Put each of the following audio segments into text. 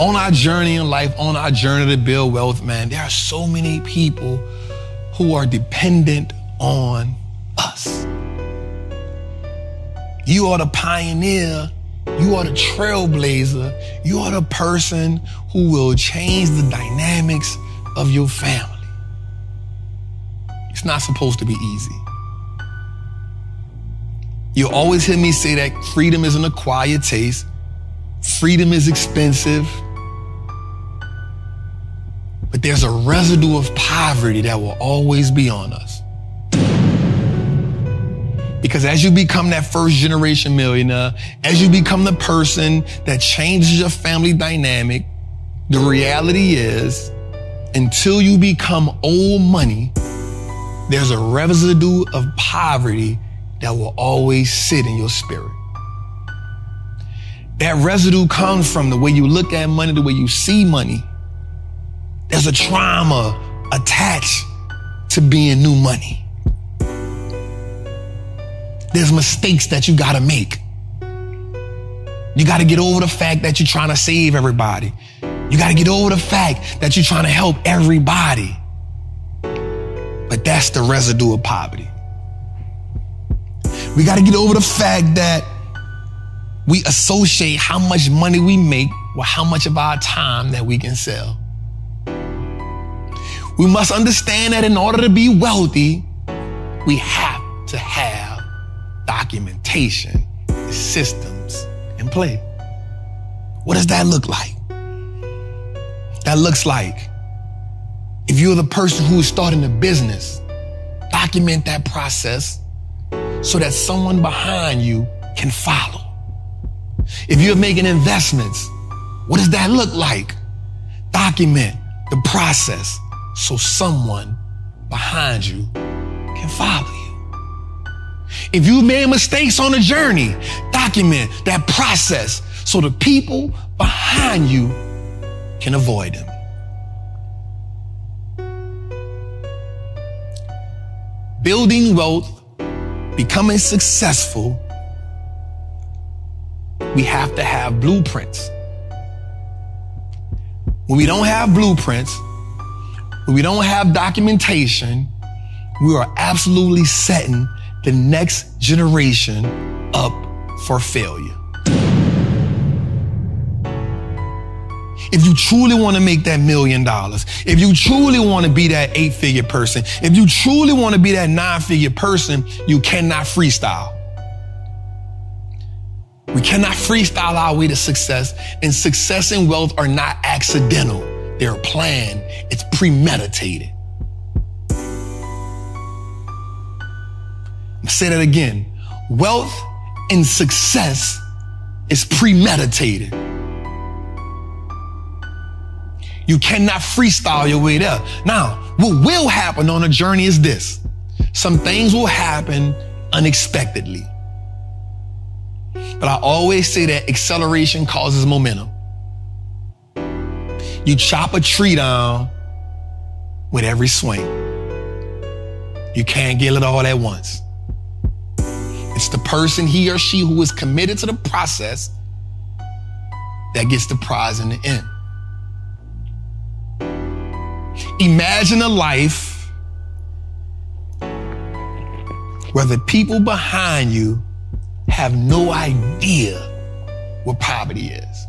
on our journey in life, on our journey to build wealth, man, there are so many people who are dependent on us. You are the pioneer. You are the trailblazer. You are the person who will change the dynamics of your family. It's not supposed to be easy. You always hear me say that freedom isn't a quiet taste. Freedom is expensive. But there's a residue of poverty that will always be on us. Because as you become that first generation millionaire, as you become the person that changes your family dynamic, the reality is until you become old money, there's a residue of poverty that will always sit in your spirit. That residue comes from the way you look at money, the way you see money. There's a trauma attached to being new money. There's mistakes that you gotta make. You gotta get over the fact that you're trying to save everybody. You gotta get over the fact that you're trying to help everybody. But that's the residue of poverty. We gotta get over the fact that we associate how much money we make with how much of our time that we can sell. We must understand that in order to be wealthy, we have to have documentation, systems in play. What does that look like? That looks like if you're the person who is starting a business, document that process so that someone behind you can follow. If you're making investments, what does that look like? Document the process so someone behind you can follow you. If you made mistakes on the journey, document that process so the people behind you can avoid them. Building wealth, becoming successful, we have to have blueprints. When we don't have blueprints, we don't have documentation, we are absolutely setting the next generation up for failure. If you truly want to make that million dollars, if you truly want to be that eight figure person, if you truly want to be that nine figure person, you cannot freestyle. We cannot freestyle our way to success, and success and wealth are not accidental. They're planned, it's premeditated. I say that again. Wealth and success is premeditated. You cannot freestyle your way there. Now, what will happen on a journey is this. Some things will happen unexpectedly. But I always say that acceleration causes momentum. You chop a tree down with every swing. You can't get it all at once. It's the person, he or she, who is committed to the process that gets the prize in the end. Imagine a life where the people behind you have no idea what poverty is.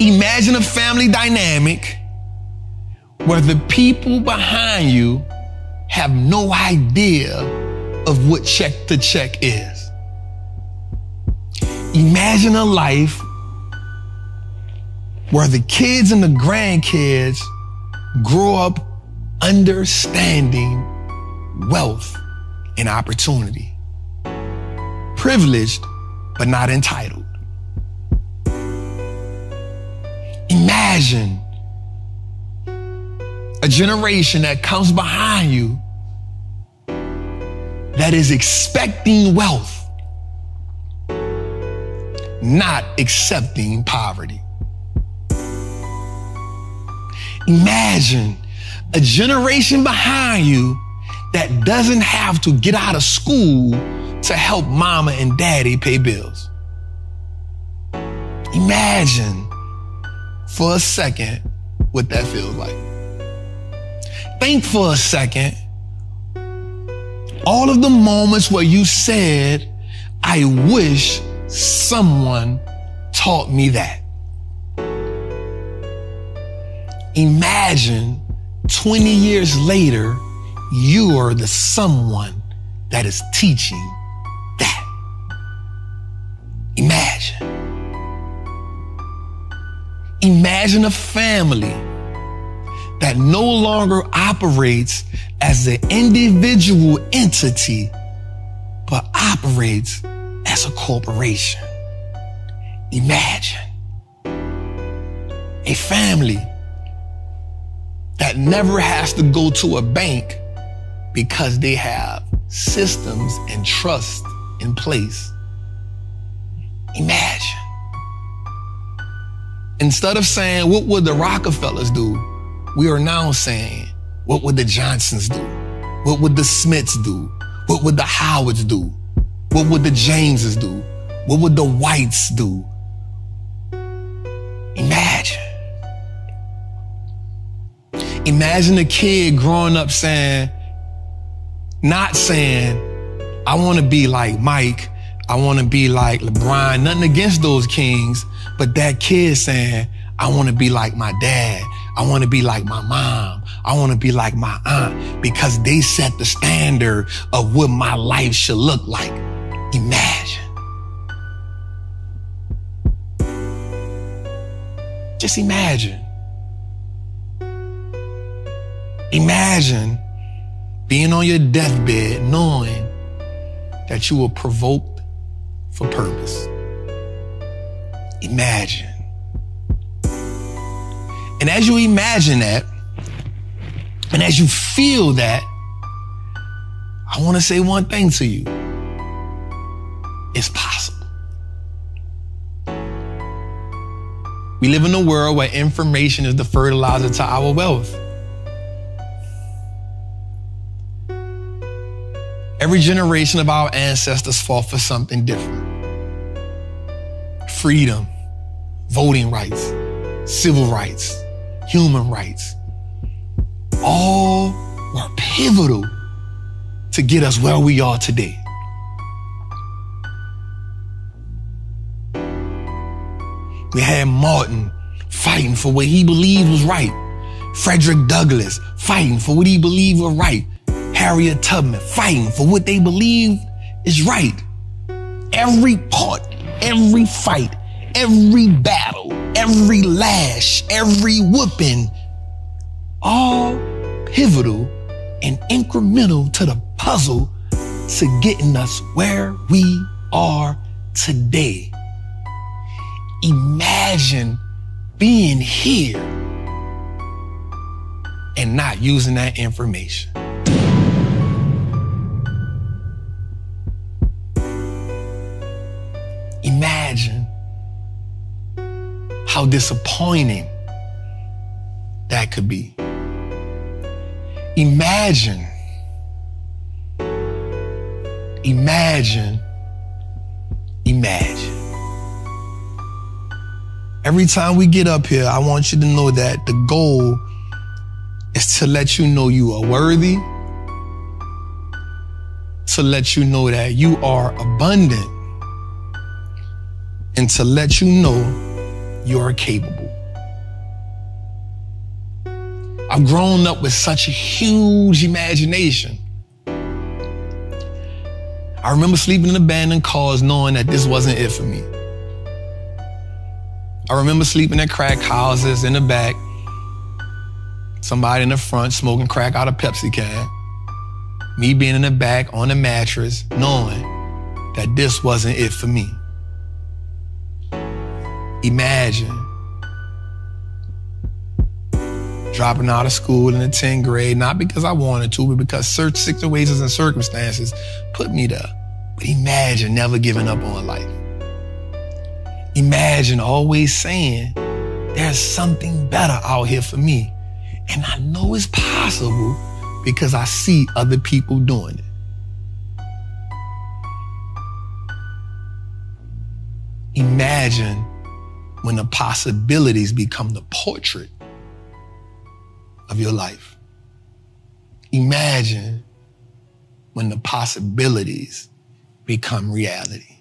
Imagine a family dynamic where the people behind you have no idea of what check to check is. Imagine a life where the kids and the grandkids grow up understanding wealth and opportunity, privileged but not entitled. Imagine a generation that comes behind you that is expecting wealth, not accepting poverty. Imagine a generation behind you that doesn't have to get out of school to help mama and daddy pay bills. Imagine for a second what that feels like. Think for a second all of the moments where you said, I wish someone taught me that. Imagine 20 years later, you are the someone that is teaching Imagine a family that no longer operates as an individual entity, but operates as a corporation. Imagine a family that never has to go to a bank because they have systems and trust in place. Imagine. Instead of saying, what would the Rockefellers do? We are now saying, what would the Johnsons do? What would the Smiths do? What would the Howards do? What would the Jameses do? What would the Whites do? Imagine. Imagine a kid growing up saying, not saying, I want to be like Mike, I want to be like LeBron, nothing against those kings, but that kid saying, I want to be like my dad, I want to be like my mom, I want to be like my aunt, because they set the standard of what my life should look like. Imagine. Just imagine. Imagine being on your deathbed knowing that you were provoked for purpose. Imagine. And as you imagine that, and as you feel that, I want to say one thing to you. It's possible. We live in a world where information is the fertilizer to our wealth. Every generation of our ancestors fought for something different freedom, voting rights, civil rights, human rights. All were pivotal to get us where we are today. We had Martin fighting for what he believed was right. Frederick Douglass fighting for what he believed was right. Harriet Tubman fighting for what they believed is right. Every part, every fight, every battle, every lash, every whooping, all pivotal and incremental to the puzzle to getting us where we are today. Imagine being here and not using that information. How disappointing that could be. Imagine, imagine, imagine. Every time we get up here, I want you to know that the goal is to let you know you are worthy, to let you know that you are abundant and to let you know you're capable. I've grown up with such a huge imagination. I remember sleeping in abandoned cars knowing that this wasn't it for me. I remember sleeping at crack houses in the back, somebody in the front smoking crack out of Pepsi can, me being in the back on the mattress knowing that this wasn't it for me. Imagine dropping out of school in the 10th grade, not because I wanted to, but because certain situations and circumstances put me there. But imagine never giving up on life. Imagine always saying, there's something better out here for me. And I know it's possible because I see other people doing it. Imagine when the possibilities become the portrait of your life. Imagine when the possibilities become reality.